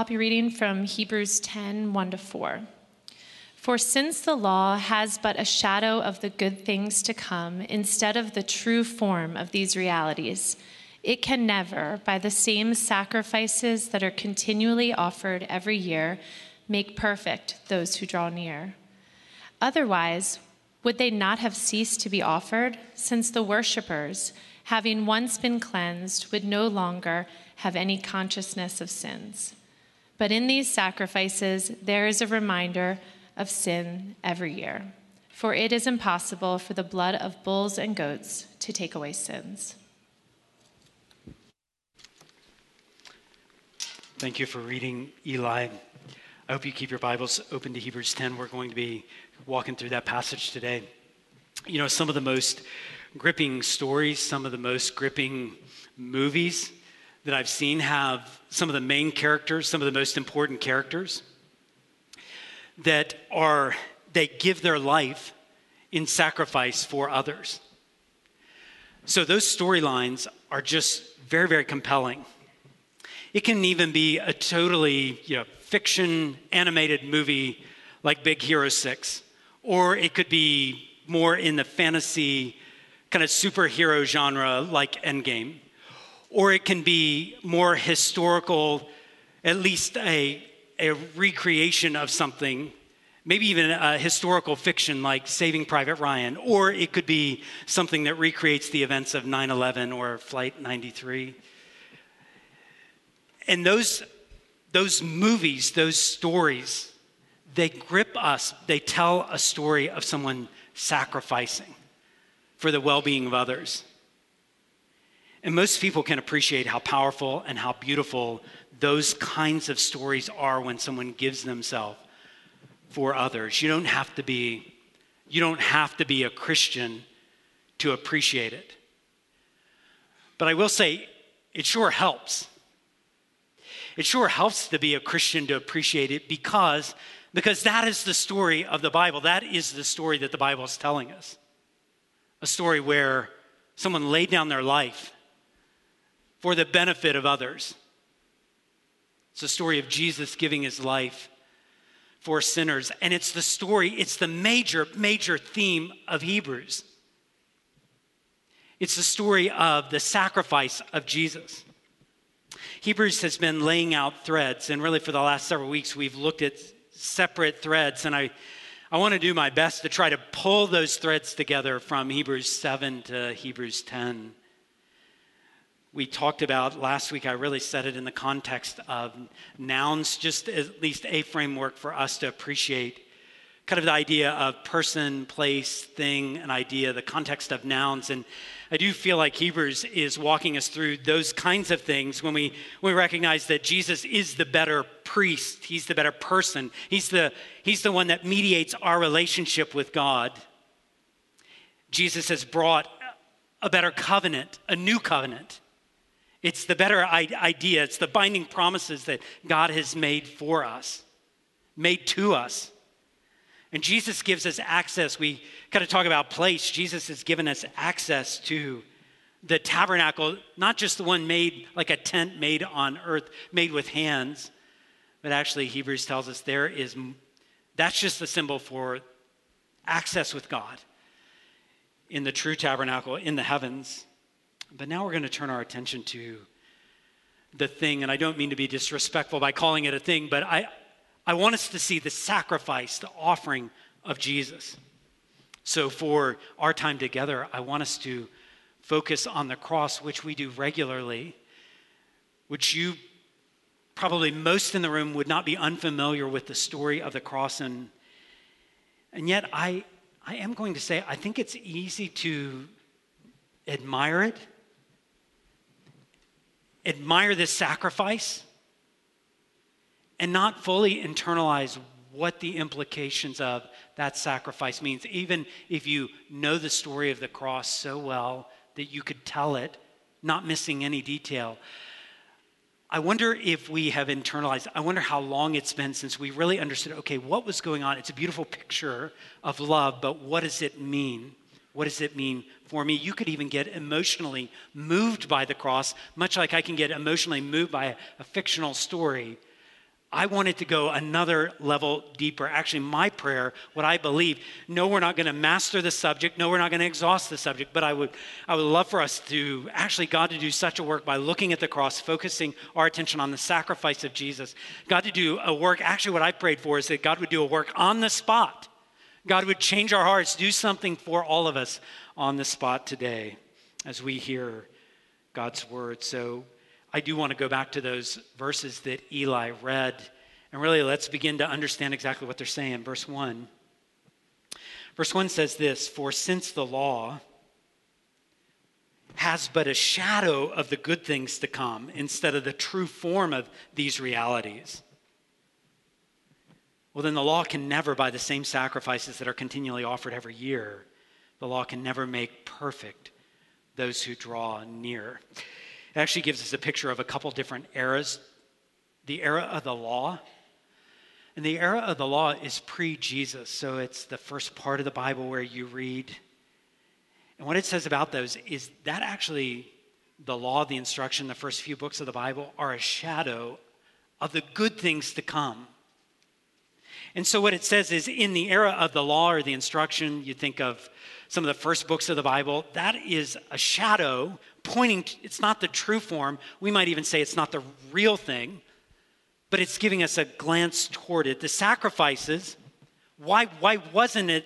I'll be reading from Hebrews 10 1 to 4. For since the law has but a shadow of the good things to come instead of the true form of these realities, it can never, by the same sacrifices that are continually offered every year, make perfect those who draw near. Otherwise, would they not have ceased to be offered, since the worshippers, having once been cleansed, would no longer have any consciousness of sins? But in these sacrifices, there is a reminder of sin every year. For it is impossible for the blood of bulls and goats to take away sins. Thank you for reading, Eli. I hope you keep your Bibles open to Hebrews 10. We're going to be walking through that passage today. You know, some of the most gripping stories, some of the most gripping movies that I've seen have some of the main characters, some of the most important characters that are they give their life in sacrifice for others. So those storylines are just very, very compelling. It can even be a totally you know, fiction animated movie like Big Hero 6, or it could be more in the fantasy kind of superhero genre like Endgame, or it can be more historical, at least a, a recreation of something, maybe even a historical fiction like Saving Private Ryan, or it could be something that recreates the events of 9 11 or Flight 93. And those, those movies, those stories, they grip us. They tell a story of someone sacrificing for the well being of others. And most people can appreciate how powerful and how beautiful those kinds of stories are when someone gives themselves for others. You don't have to be you don't have to be a Christian to appreciate it. But I will say it sure helps. It sure helps to be a Christian to appreciate it because because that is the story of the Bible. That is the story that the Bible is telling us. A story where someone laid down their life for the benefit of others. It's the story of Jesus giving his life for sinners. And it's the story, it's the major, major theme of Hebrews. It's the story of the sacrifice of Jesus. Hebrews has been laying out threads, and really for the last several weeks, we've looked at separate threads. And I, I want to do my best to try to pull those threads together from Hebrews 7 to Hebrews 10 we talked about last week, I really said it in the context of nouns, just at least a framework for us to appreciate kind of the idea of person, place, thing, an idea, the context of nouns. And I do feel like Hebrews is walking us through those kinds of things when we, when we recognize that Jesus is the better priest, he's the better person, he's the, he's the one that mediates our relationship with God. Jesus has brought a better covenant, a new covenant. It's the better idea. It's the binding promises that God has made for us, made to us. And Jesus gives us access. We kind of talk about place. Jesus has given us access to the tabernacle, not just the one made like a tent made on earth, made with hands, but actually, Hebrews tells us there is, that's just the symbol for access with God in the true tabernacle in the heavens. But now we're going to turn our attention to the thing, and I don't mean to be disrespectful by calling it a thing, but I, I want us to see the sacrifice, the offering of Jesus. So, for our time together, I want us to focus on the cross, which we do regularly, which you probably most in the room would not be unfamiliar with the story of the cross. And, and yet, I, I am going to say, I think it's easy to admire it admire this sacrifice and not fully internalize what the implications of that sacrifice means, even if you know the story of the cross so well that you could tell it, not missing any detail. I wonder if we have internalized, I wonder how long it's been since we really understood okay, what was going on? It's a beautiful picture of love, but what does it mean? What does it mean for me? You could even get emotionally moved by the cross, much like I can get emotionally moved by a, fictional story I wanted to go another level deeper. Actually, my prayer, what I believe, no, we're not going to master the subject. No, we're not going to exhaust the subject. But I would, I would love for us to actually, God to do such a work by looking at the cross, focusing our attention on the sacrifice of Jesus. God to do a work. Actually, what I prayed for is that God would do a work on the spot. God would change our hearts, do something for all of us on the spot today as we hear God's word. So, I do want to go back to those verses that Eli read. And really, let's begin to understand exactly what they're saying. Verse 1. Verse 1 says this For since the law has but a shadow of the good things to come instead of the true form of these realities, well, then the law can never, by the same sacrifices that are continually offered every year, the law can never make perfect those who draw near. It actually gives us a picture of a couple different eras the era of the law. And the era of the law is pre Jesus. So it's the first part of the Bible where you read. And what it says about those is that actually the law, the instruction, the first few books of the Bible are a shadow of the good things to come. And so what it says is in the era of the law or the instruction, you think of some of the first books of the Bible, that is a shadow pointing, to, it's not the true form. We might even say it's not the real thing, but it's giving us a glance toward it. The sacrifices, why, why wasn't it,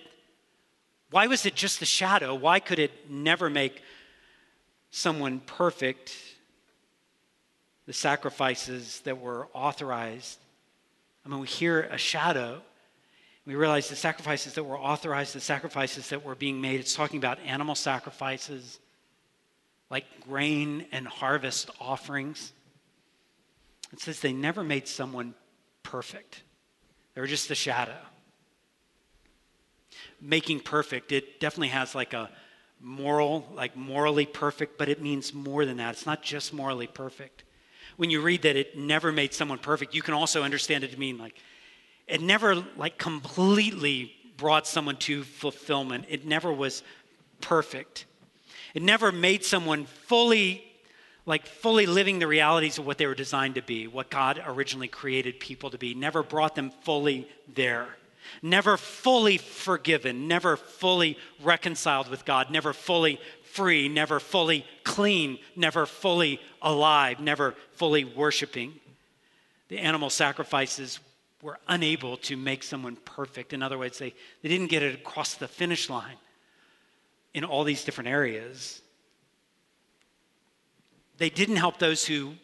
why was it just the shadow? Why could it never make someone perfect? The sacrifices that were authorized. I mean, we hear a shadow. We realize the sacrifices that were authorized, the sacrifices that were being made. It's talking about animal sacrifices, like grain and harvest offerings. It says they never made someone perfect, they were just a shadow. Making perfect, it definitely has like a moral, like morally perfect, but it means more than that. It's not just morally perfect. When you read that it never made someone perfect, you can also understand it to mean like it never like completely brought someone to fulfillment. It never was perfect. It never made someone fully, like fully living the realities of what they were designed to be, what God originally created people to be. Never brought them fully there. Never fully forgiven, never fully reconciled with God, never fully free, never fully clean, never fully alive, never fully worshiping. The animal sacrifices were unable to make someone perfect. In other words, they, they didn't get it across the finish line in all these different areas. They didn't help those who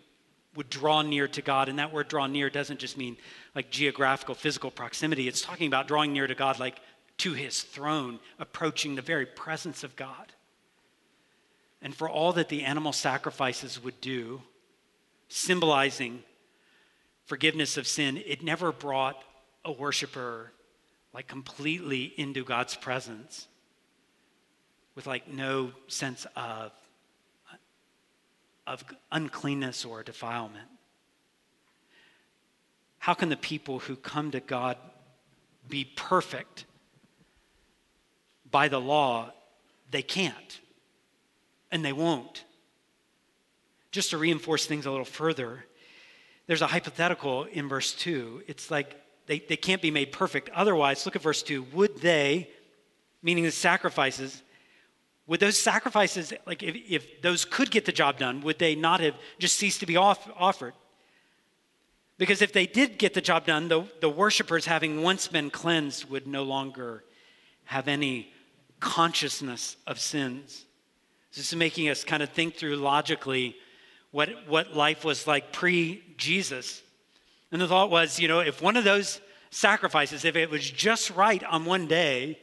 would draw near to God. And that word draw near doesn't just mean like geographical, physical proximity. It's talking about drawing near to God like to his throne, approaching the very presence of God. And for all that the animal sacrifices would do, symbolizing forgiveness of sin, it never brought a worshiper like completely into God's presence with like no sense of, of uncleanness or defilement? How can the people who come to God be perfect by the law? They can't, and they won't. Just to reinforce things a little further, there's a hypothetical in verse 2. It's like they, they can't be made perfect. Otherwise, look at verse 2. Would they, meaning the sacrifices, would those sacrifices, like if, if those could get the job done, would they not have just ceased to be off, offered? Because if they did get the job done, the, the worshipers, having once been cleansed, would no longer have any consciousness of sins. This is making us kind of think through logically what, what life was like pre Jesus. And the thought was, you know, if one of those sacrifices, if it was just right on one day,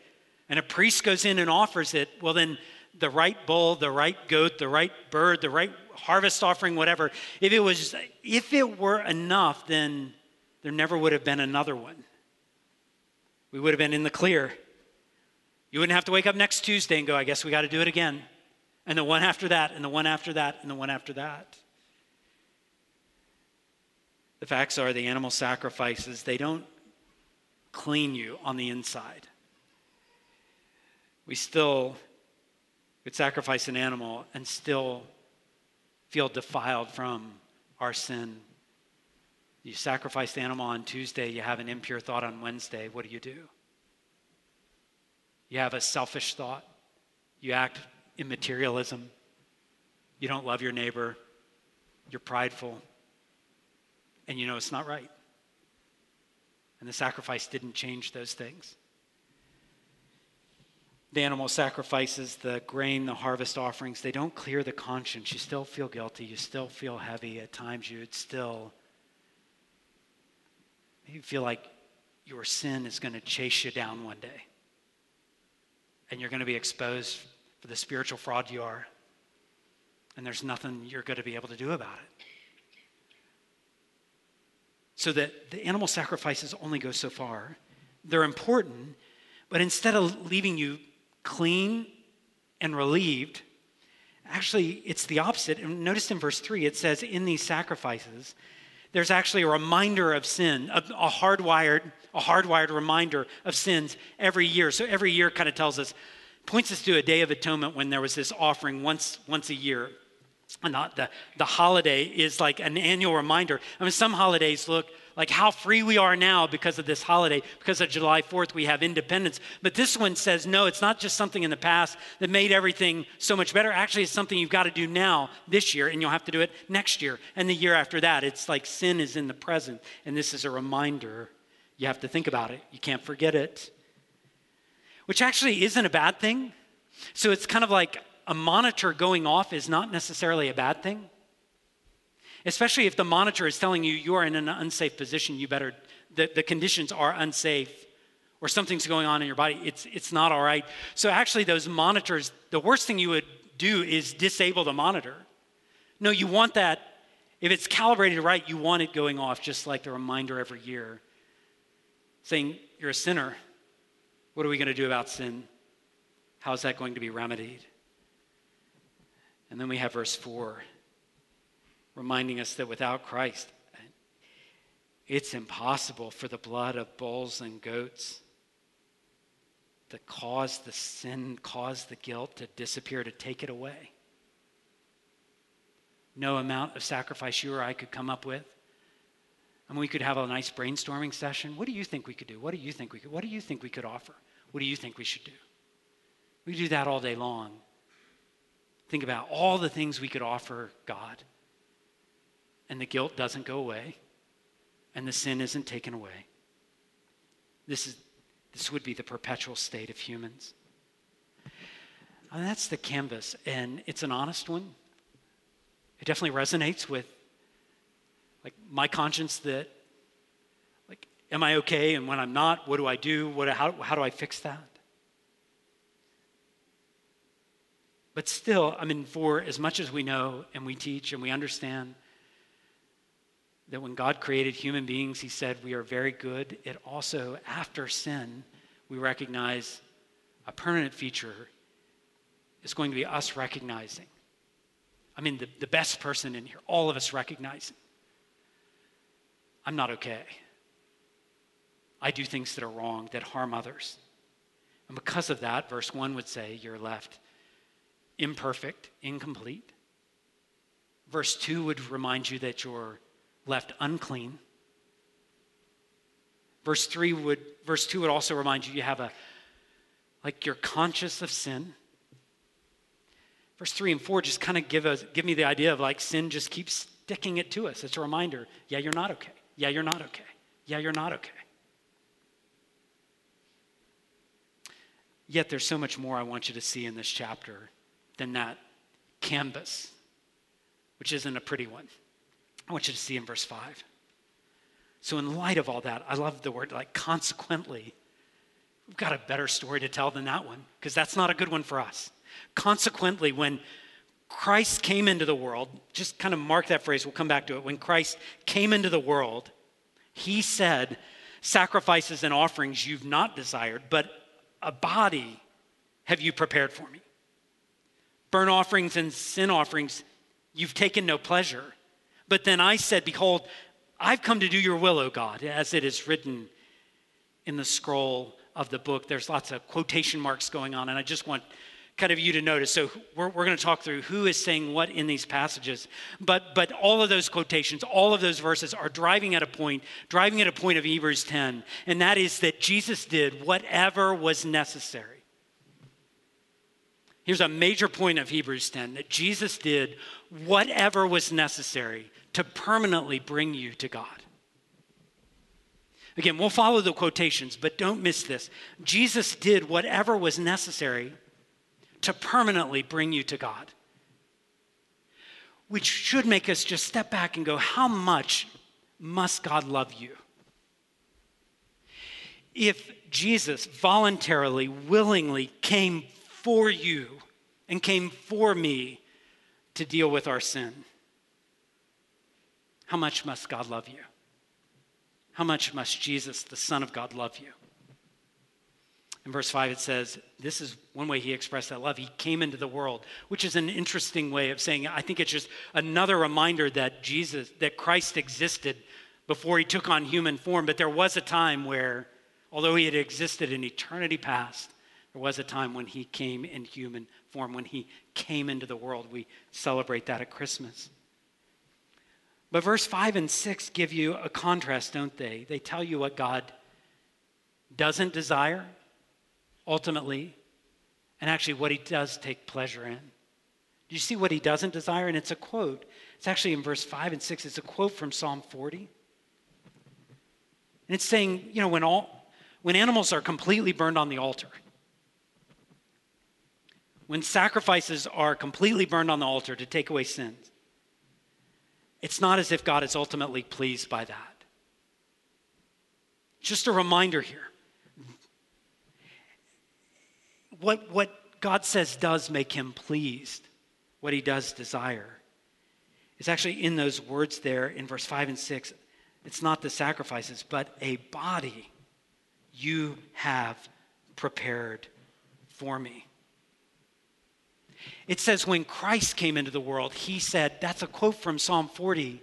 and a priest goes in and offers it, well, then the right bull, the right goat, the right bird, the right harvest offering, whatever, if it was if it were enough, then there never would have been another one. We would have been in the clear. You wouldn't have to wake up next Tuesday and go, I guess we got to do it again. And the one after that, and the one after that, and the one after that. The facts are the animal sacrifices, they don't clean you on the inside. We still could sacrifice an animal and still feel defiled from our sin. You sacrifice the animal on Tuesday, you have an impure thought on Wednesday. What do you do? You have a selfish thought. You act in materialism. You don't love your neighbor. You're prideful. And you know it's not right. And the sacrifice didn't change those things. The animal sacrifices, the grain, the harvest offerings, they don't clear the conscience. You still feel guilty. You still feel heavy. At times, you would still you feel like your sin is going to chase you down one day. And you're going to be exposed for the spiritual fraud you are. And there's nothing you're going to be able to do about it. So that the animal sacrifices only go so far. They're important, but instead of leaving you clean and relieved, actually it's the opposite. And notice in verse 3 it says, In these sacrifices, there's actually a reminder of sin, a, a hardwired, a hardwired reminder of sins every year. So every year kind of tells us, points us to a day of atonement when there was this offering once, once a year. And not the, the holiday is like an annual reminder. I mean, some holidays look like how free we are now because of this holiday. Because of July 4th, we have independence. But this one says, no, it's not just something in the past that made everything so much better. Actually, it's something you've got to do now, this year, and you'll have to do it next year and the year after that. It's like sin is in the present, and this is a reminder. You have to think about it, you can't forget it. Which actually isn't a bad thing. So it's kind of like a monitor going off is not necessarily a bad thing especially if the monitor is telling you you are in an unsafe position, you better, the, the conditions are unsafe or something's going on in your body, it's, it's not all right. So, actually, those monitors, the worst thing you would do is disable the monitor. No, you want that, if it's calibrated right, you want it going off just like the reminder every year saying, You're a sinner. What are we going to do about sin? How is that going to be remedied? And then we have verse 4 reminding us that without Christ, it's impossible for the blood of bulls and goats to cause the sin, cause the guilt to disappear, to take it away. No amount of sacrifice you or I could come up with. And we could have a nice brainstorming session. What do you think we could do? What do you think we could? What do you think we could offer? What do you think we should do? We do that all day long. Think about all the things we could offer God and the guilt doesn't go away and the sin isn't taken away. This, is, this would be the perpetual state of humans. And that's the canvas, and it's an honest one. It definitely resonates with like my conscience that am I okay and when I'm not, what do I do? What, how, how do I fix that? But still, I mean, for as much as we know and we teach and we understand, that when God created human beings, He said we are very good. It also, after sin, we recognize a permanent feature is going to be us recognizing. I mean, the, the best person in here, all of us recognizing. I'm not okay. I do things that are wrong, that harm others. And because of that, verse 1 would say you're left imperfect, incomplete. Verse 2 would remind you that you're left unclean. Verse 3 would verse 2 would also remind you you have a like you're conscious of sin. Verse 3 and 4 just kind of give us give me the idea of like sin just keeps sticking it to us. It's a reminder, yeah, you're not okay. Yeah, you're not okay. Yeah, you're not okay. Yet there's so much more I want you to see in this chapter than that canvas, which isn't a pretty one. I want you to see in verse 5. So, in light of all that, I love the word like consequently. We've got a better story to tell than that one because that's not a good one for us. Consequently, when Christ came into the world, just kind of mark that phrase, we'll come back to it. When Christ came into the world, he said, Sacrifices and offerings you've not desired, but a body have you prepared for me. Burnt offerings and sin offerings you've taken no pleasure. But then I said, Behold, I've come to do your will, O God, as it is written in the scroll of the book. There's lots of quotation marks going on, and I just want kind of you to notice. So we're, we're going to talk through who is saying what in these passages. But, but all of those quotations, all of those verses are driving at a point, driving at a point of Hebrews 10. And that is that Jesus did whatever was necessary. Here's a major point of Hebrews 10 that Jesus did whatever was necessary to permanently bring you to God. Again, we'll follow the quotations, but don't miss this. Jesus did whatever was necessary to permanently bring you to God. Which should make us just step back and go, how much must God love you? If Jesus voluntarily, willingly came for you and came for me to deal with our sin, how much must God love you? How much must Jesus, the Son of God, love you? In verse 5, it says, This is one way he expressed that love. He came into the world, which is an interesting way of saying, I think it's just another reminder that Jesus, that Christ existed before he took on human form. But there was a time where, although he had existed in eternity past, there was a time when he came in human form, when he came into the world. We celebrate that at Christmas. But verse 5 and 6 give you a contrast, don't they? They tell you what God doesn't desire, ultimately, and actually what he does take pleasure in. Do you see what he doesn't desire? And it's a quote. It's actually in verse 5 and 6. It's a quote from Psalm 40. And it's saying, you know, when, all, when animals are completely burned on the altar, when sacrifices are completely burned on the altar to take away sins, it's not as if God is ultimately pleased by that. Just a reminder here. What, what God says does make him pleased, what he does desire, is actually in those words there in verse 5 and 6. It's not the sacrifices, but a body you have prepared for me. It says, when Christ came into the world, he said, that's a quote from Psalm 40,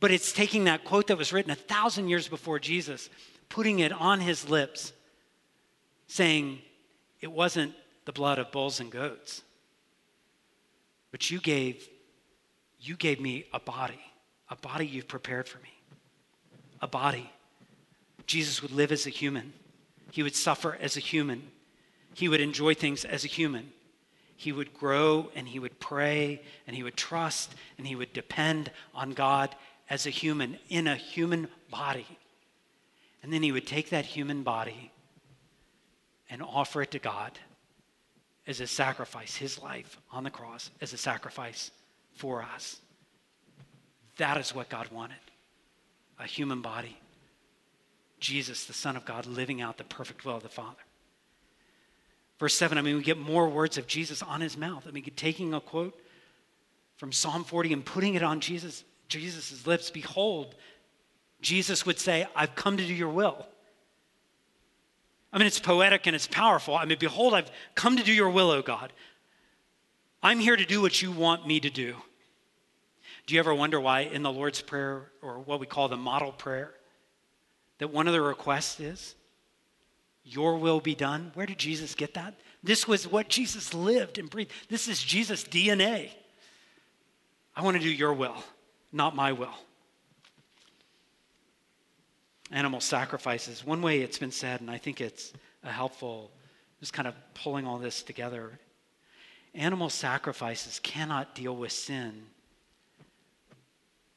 but it's taking that quote that was written a thousand years before Jesus, putting it on his lips, saying, it wasn't the blood of bulls and goats, but you gave, you gave me a body, a body you've prepared for me, a body. Jesus would live as a human. He would suffer as a human. He would enjoy things as a human he would grow and he would pray and he would trust and he would depend on God as a human in a human body. And then he would take that human body and offer it to God as a sacrifice, his life on the cross as a sacrifice for us. That is what God wanted a human body. Jesus, the Son of God, living out the perfect will of the Father. Verse 7, I mean, we get more words of Jesus on his mouth. I mean, taking a quote from Psalm 40 and putting it on Jesus, Jesus' lips. Behold, Jesus would say, I've come to do your will. I mean, it's poetic and it's powerful. I mean, behold, I've come to do your will, O God. I'm here to do what you want me to do. Do you ever wonder why in the Lord's Prayer, or what we call the model prayer, that one of the requests is, your will be done. Where did Jesus get that? This was what Jesus lived and breathed. This is Jesus' DNA. I want to do your will, not my will. Animal sacrifices. One way it's been said, and I think it's a helpful, just kind of pulling all this together. Animal sacrifices cannot deal with sin.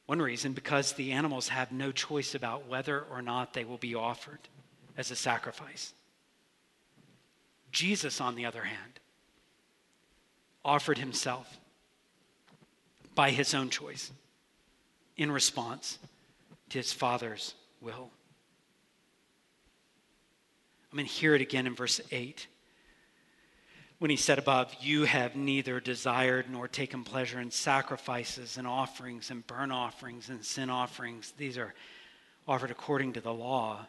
One reason, because the animals have no choice about whether or not they will be offered as a sacrifice. Jesus, on the other hand, offered himself by his own choice in response to his Father's will. I'm going to hear it again in verse 8 when he said above, You have neither desired nor taken pleasure in sacrifices and offerings and burnt offerings and sin offerings. These are offered according to the law.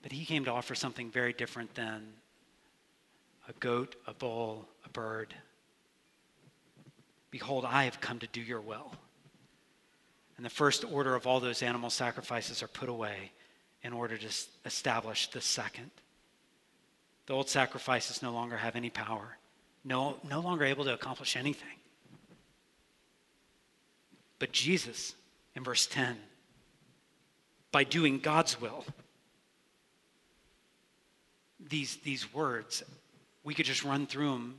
But he came to offer something very different than a goat, a bull, a bird. Behold, I have come to do your will. And the first order of all those animal sacrifices are put away in order to establish the second. The old sacrifices no longer have any power, no, no longer able to accomplish anything. But Jesus, in verse 10, by doing God's will, these, these words, we could just run through them,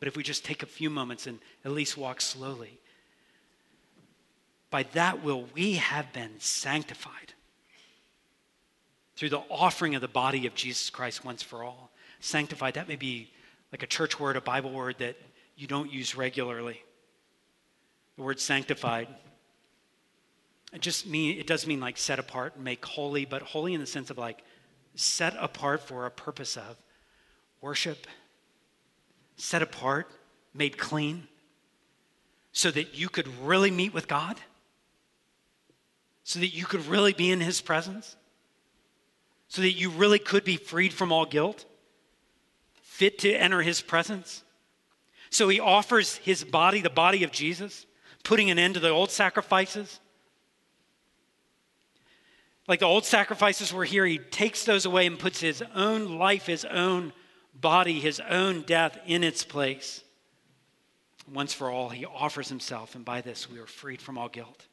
but if we just take a few moments and at least walk slowly, by that will we have been sanctified through the offering of the body of Jesus Christ once for all. Sanctified, that may be like a church word, a Bible word that you don't use regularly. The word sanctified. It just mean it does mean like set apart, make holy, but holy in the sense of like set apart for a purpose of worship, set apart, made clean, so that you could really meet with God, so that you could really be in His presence, so that you really could be freed from all guilt, fit to enter His presence. So He offers His body, the body of Jesus, putting an end to the old sacrifices like the old sacrifices were here, he takes those away and puts his own life, his own body, his own death in its place. Once for all, he offers himself, and by this we are freed from all guilt.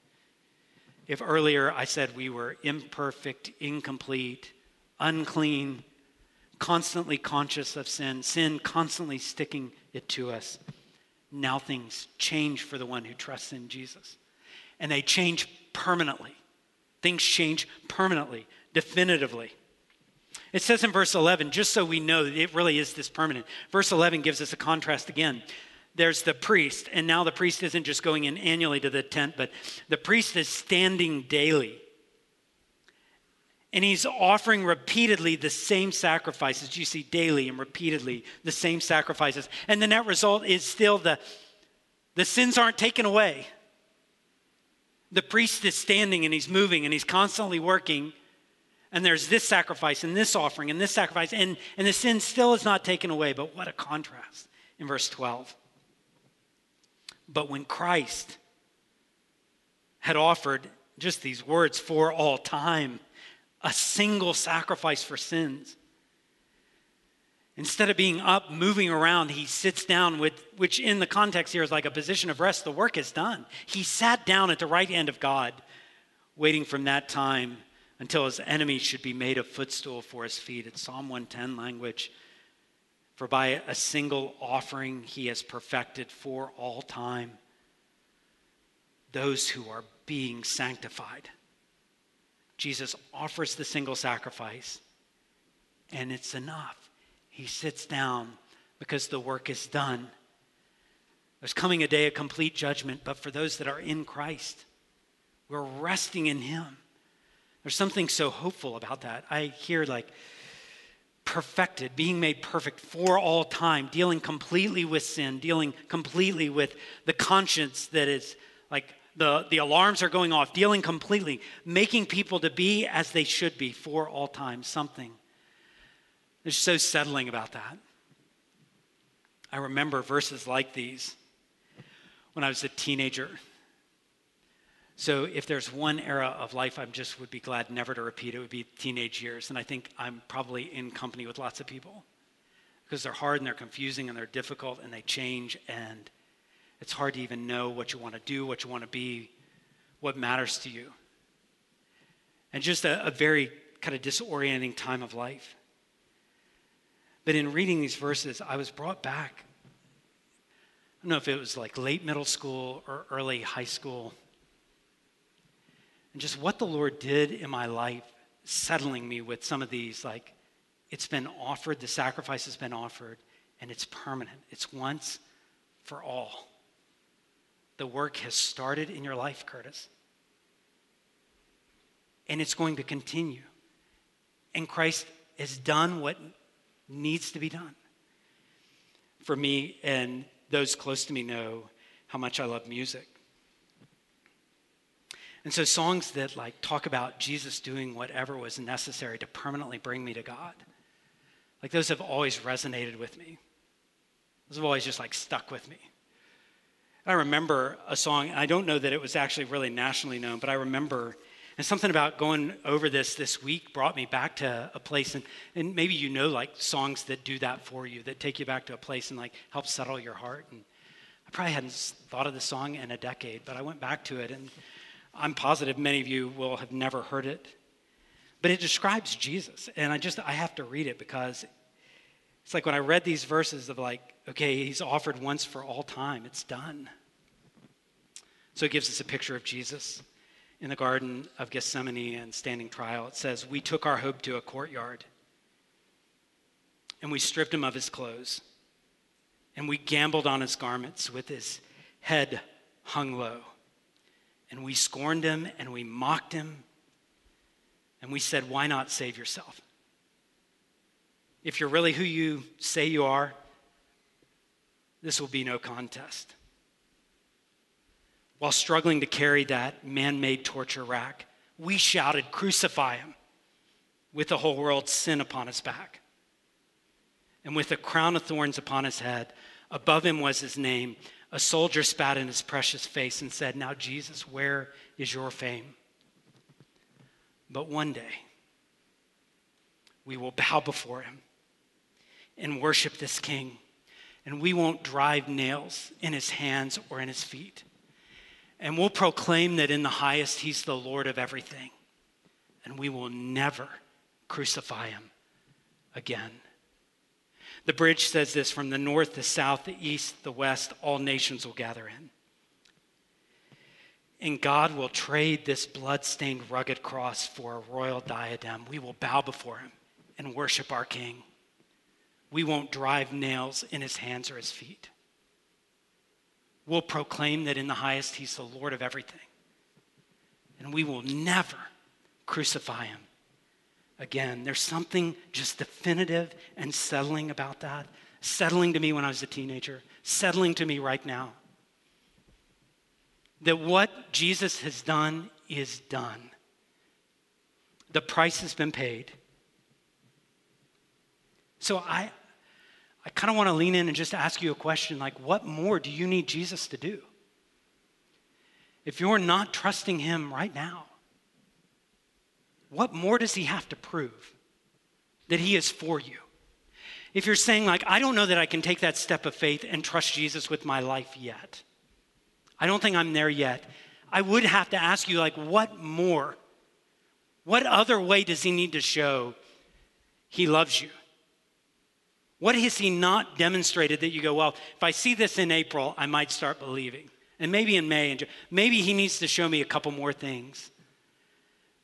If earlier I said we were imperfect, incomplete, unclean, constantly conscious of sin, sin constantly sticking it to us, now things change for the one who trusts in Jesus. And they change permanently. Things change permanently, definitively. It says in verse 11, just so we know that it really is this permanent. Verse 11 gives us a contrast again. There's the priest, and now the priest isn't just going in annually to the tent, but the priest is standing daily. And he's offering repeatedly the same sacrifices. You see daily and repeatedly the same sacrifices. And the net result is still the, the sins aren't taken away. The priest is standing and he's moving and he's constantly working. And there's this sacrifice and this offering and this sacrifice. And, and the sin still is not taken away. But what a contrast in verse 12 but when christ had offered just these words for all time a single sacrifice for sins Instead of being up, moving around, he sits down with, which in the context here is like a position of rest. The work is done. He sat down at the right hand of God, waiting from that time until his enemies should be made a footstool for his feet. It's Psalm 110 language. For by a single offering he has perfected for all time those who are being sanctified. Jesus offers the single sacrifice, and it's enough he sits down because the work is done. There's coming a day of complete judgment, but for those that are in Christ, we're resting in Him. There's something so hopeful about that. I hear like perfected, being made perfect for all time, dealing completely with sin, dealing completely with the conscience that is like the, the alarms are going off, dealing completely, making people to be as they should be for all time, something there's so settling about that. I remember verses like these when I was a teenager. So if there's one era of life I just would be glad never to repeat, it would be teenage years. And I think I'm probably in company with lots of people because they're hard and they're confusing and they're difficult and they change and it's hard to even know what you want to do, what you want to be, what matters to you. And just a, a very kind of disorienting time of life. But in reading these verses, I was brought back. I don't know if it was like late middle school or early high school. And just what the Lord did in my life, settling me with some of these, like, it's been offered, the sacrifice has been offered, and it's permanent. It's once for all. The work has started in your life, Curtis. And it's going to continue. And Christ has done what needs to be done. For me, and those close to me know how much I love music. And so songs that like talk about Jesus doing whatever was necessary to permanently bring me to God, like those have always resonated with me. Those have always just like stuck with me. I remember a song, I don't know that it was actually really nationally known, but I remember And something about going over this this week brought me back to a place, and, and maybe you know like songs that do that for you, that take you back to a place and like help settle your heart. And I probably hadn't thought of the song in a decade, but I went back to it, and I'm positive many of you will have never heard it. But it describes Jesus, and I just I have to read it because it's like when I read these verses of like, okay, he's offered once for all time, it's done. So it gives us a picture of Jesus in the Garden of Gethsemane and standing trial. It says, We took our hope to a courtyard, and we stripped him of his clothes, and we gambled on his garments with his head hung low. And we scorned him, and we mocked him, and we said, Why not save yourself? If you're really who you say you are, this will be no contest while struggling to carry that man made torture rack, we shouted, Crucify him, with the whole world's sin upon his back. And with a crown of thorns upon his head, above him was his name. A soldier spat in his precious face and said, Now, Jesus, where is your fame? But one day, we will bow before him and worship this king, and we won't drive nails in his hands or in his feet. And we'll proclaim that in the highest, He's the Lord of everything. And we will never crucify Him again. The bridge says this from the north, the south, the east, the west, all nations will gather in. And God will trade this blood-stained, rugged cross for a royal diadem. We will bow before him and worship our King. We won't drive nails in his hands or his feet will proclaim that in the highest he's the Lord of everything. And we will never crucify him again. There's something just definitive and settling about that. Settling to me when I was a teenager, settling to me right now. That what Jesus has done is done. The price has been paid. So I, I kind of want to lean in and just ask you a question like, what more do you need Jesus to do? If you're not trusting Him right now, what more does He have to prove that He is for you? If you're saying, like, I don't know that I can take that step of faith and trust Jesus with my life yet, I don't think I'm there yet. I would have to ask you, like, what more? What other way does He need to show He loves you? What has he not demonstrated that you go, well, if I see this in April, I might start believing? And maybe in May, and maybe he needs to show me a couple more things.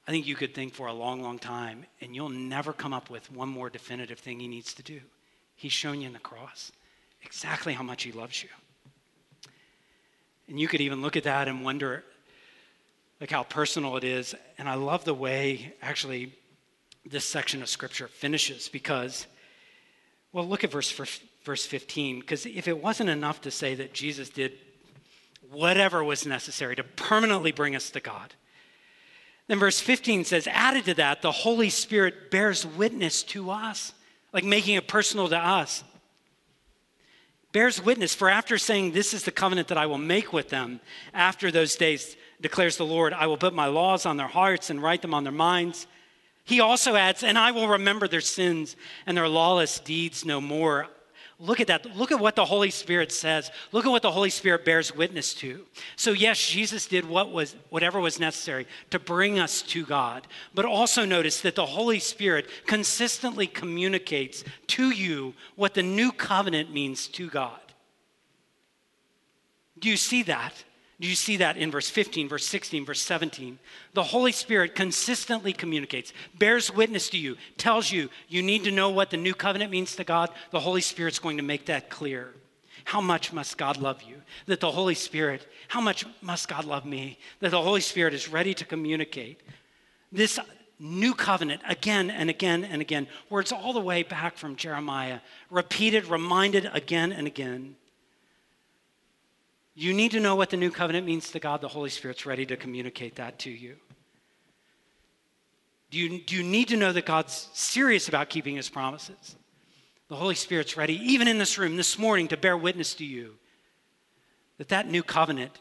I think you could think for a long, long time, and you'll never come up with one more definitive thing he needs to do. He's shown you in the cross exactly how much he loves you. And you could even look at that and wonder, like how personal it is. And I love the way, actually, this section of scripture finishes because well, look at verse, verse 15, because if it wasn't enough to say that Jesus did whatever was necessary to permanently bring us to God, then verse 15 says, added to that, the Holy Spirit bears witness to us, like making it personal to us. Bears witness, for after saying, This is the covenant that I will make with them after those days, declares the Lord, I will put my laws on their hearts and write them on their minds. He also adds, and I will remember their sins and their lawless deeds no more. Look at that. Look at what the Holy Spirit says. Look at what the Holy Spirit bears witness to. So yes, Jesus did what was whatever was necessary to bring us to God. But also notice that the Holy Spirit consistently communicates to you what the new covenant means to God. Do you see that? Do you see that in verse 15, verse 16, verse 17? The Holy Spirit consistently communicates, bears witness to you, tells you you need to know what the new covenant means to God. The Holy Spirit's going to make that clear. How much must God love you? That the Holy Spirit, how much must God love me? That the Holy Spirit is ready to communicate this new covenant again and again and again, it's all the way back from Jeremiah, repeated, reminded again and again. You need to know what the new covenant means to God. The Holy Spirit's ready to communicate that to you. Do you, do you need to know that God's serious about keeping his promises? The Holy Spirit's ready, even in this room this morning, to bear witness to you that that new covenant,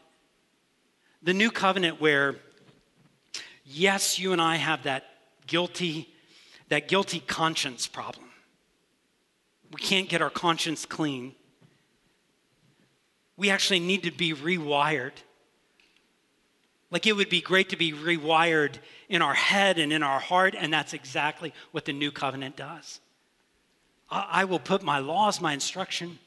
the new covenant where Yes, you and I have that guilty, that guilty conscience problem. We can't get our conscience clean. We actually need to be rewired. Like it would be great to be rewired in our head and in our heart, and that's exactly what the new covenant does. I will put my laws, my instruction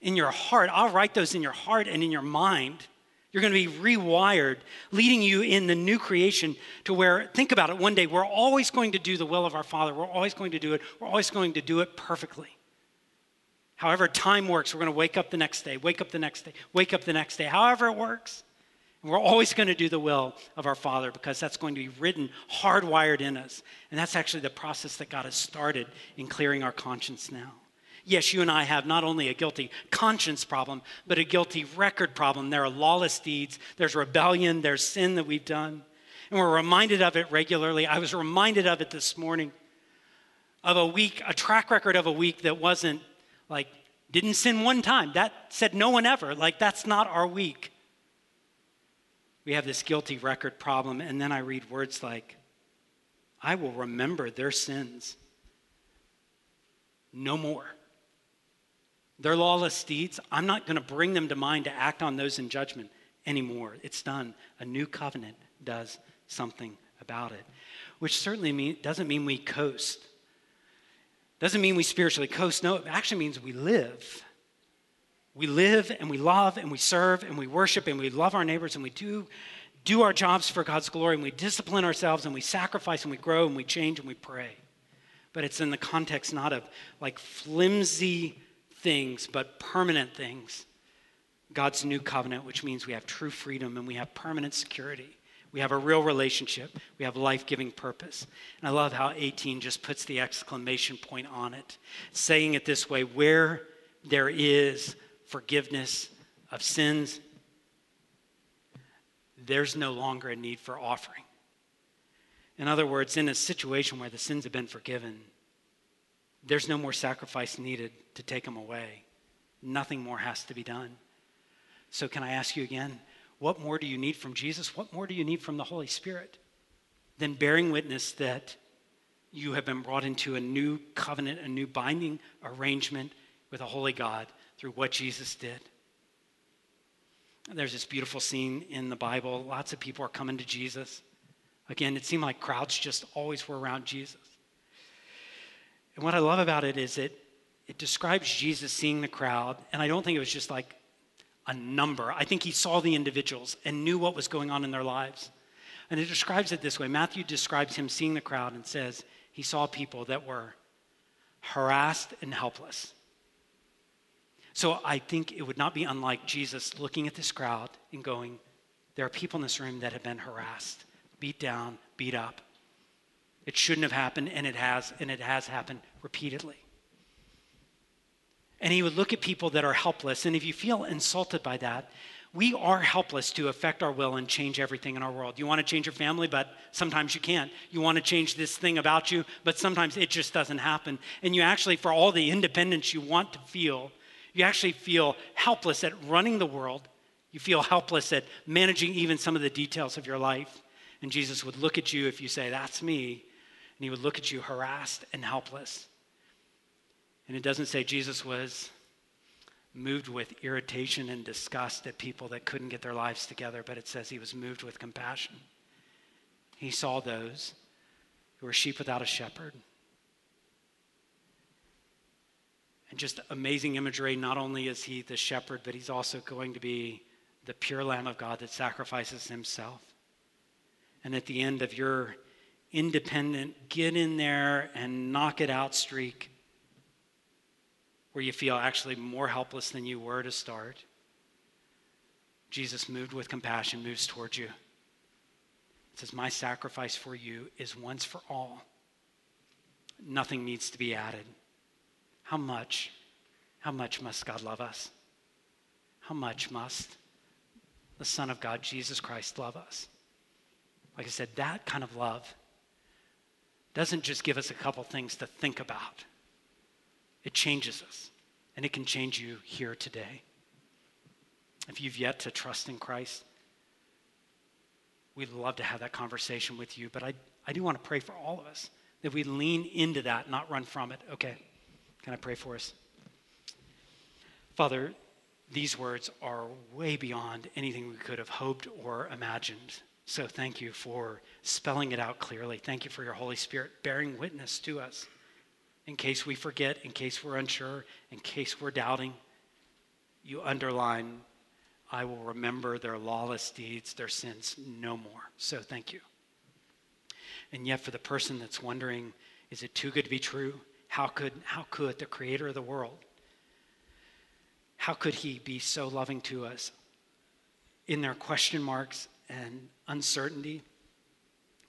in your heart. I'll write those in your heart and in your mind. You're going to be rewired, leading you in the new creation to where, think about it, one day we're always going to do the will of our Father. We're always going to do it. We're always going to do it perfectly. However, time works, we're going to wake up the next day, wake up the next day, wake up the next day, however it works. And we're always going to do the will of our Father because that's going to be written, hardwired in us. And that's actually the process that got us started in clearing our conscience now. Yes, you and I have not only a guilty conscience problem, but a guilty record problem. There are lawless deeds, there's rebellion, there's sin that we've done. And we're reminded of it regularly. I was reminded of it this morning of a week, a track record of a week that wasn't like, didn't sin one time. That said no one ever. Like, that's not our week we have this guilty record problem, and then I read words like, I will remember their sins no more. Their lawless deeds, I'm not going to bring them to mind to act on those in judgment anymore. It's done. A new covenant does something about it, which certainly mean, doesn't mean we coast. Doesn't mean we spiritually coast. No, it actually means we live we live and we love and we serve and we worship and we love our neighbors and we do do our jobs for God's glory and we discipline ourselves and we sacrifice and we grow and we change and we pray. But it's in the context not of like flimsy things, but permanent things. God's new covenant, which means we have true freedom and we have permanent security. We have a real relationship. We have life giving purpose. And I love how 18 just puts the exclamation point on it, saying it this way where there is forgiveness of sins, there's no longer a need for offering. In other words, in a situation where the sins have been forgiven, there's no more sacrifice needed to take them away. Nothing more has to be done. So, can I ask you again, what more do you need from Jesus? What more do you need from the Holy Spirit than bearing witness that you have been brought into a new covenant, a new binding arrangement with a holy God through what Jesus did. There's this beautiful scene in the Bible. Lots of people are coming to Jesus. Again, it seemed like crowds just always were around Jesus. And what I love about it is it, it describes Jesus seeing the crowd, and I don't think it was just like a number. I think he saw the individuals and knew what was going on in their lives. And it describes it this way Matthew describes him seeing the crowd and says he saw people that were harassed and helpless. So I think it would not be unlike Jesus looking at this crowd and going, There are people in this room that have been harassed, beat down, beat up. It shouldn't have happened, and it has, and it has happened repeatedly. And he would look at people that are helpless. And if you feel insulted by that, we are helpless to affect our will and change everything in our world. You want to change your family, but sometimes you can't. You want to change this thing about you, but sometimes it just doesn't happen. And you actually, for all the independence you want to feel, you actually feel helpless at running the world. You feel helpless at managing even some of the details of your life. And Jesus would look at you if you say, That's me. And he would look at you harassed and helpless. And it doesn't say Jesus was moved with irritation and disgust at people that couldn't get their lives together, but it says he was moved with compassion. He saw those who were sheep without a shepherd. And just amazing imagery. Not only is he the shepherd, but he's also going to be the pure Lamb of God that sacrifices himself. And at the end of your independent, get in there and knock it out streak, where you feel actually more helpless than you were to start, Jesus, moved with compassion, moves towards you. It says, My sacrifice for you is once for all. Nothing needs to be added. How much, how much must God love us? How much must the Son of God, Jesus Christ, love us? Like I said, that kind of love doesn't just give us a couple things to think about, it changes us. And it can change you here today. If you've yet to trust in Christ, we'd love to have that conversation with you. But I, I do want to pray for all of us that we lean into that, not run from it. Okay, can I pray for us? Father, these words are way beyond anything we could have hoped or imagined. So thank you for spelling it out clearly. Thank you for your Holy Spirit bearing witness to us in case we forget, in case we're unsure, in case we're doubting. You underline, I will remember their lawless deeds, their sins no more. So thank you. And yet, for the person that's wondering, is it too good to be true? How could, how could the creator of the world, how could he be so loving to us in their question marks and uncertainty?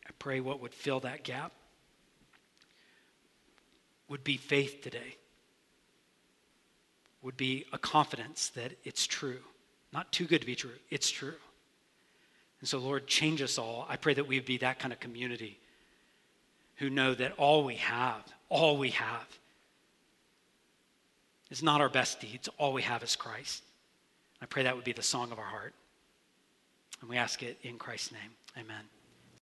I pray what would fill that gap would be faith today, would be a confidence that it's true. Not too good to be true, it's true. And so, Lord, change us all. I pray that we would be that kind of community who know that all we have, all we have, is not our best deeds. All we have is Christ. I pray that would be the song of our heart. And we ask it in Christ's name. Amen.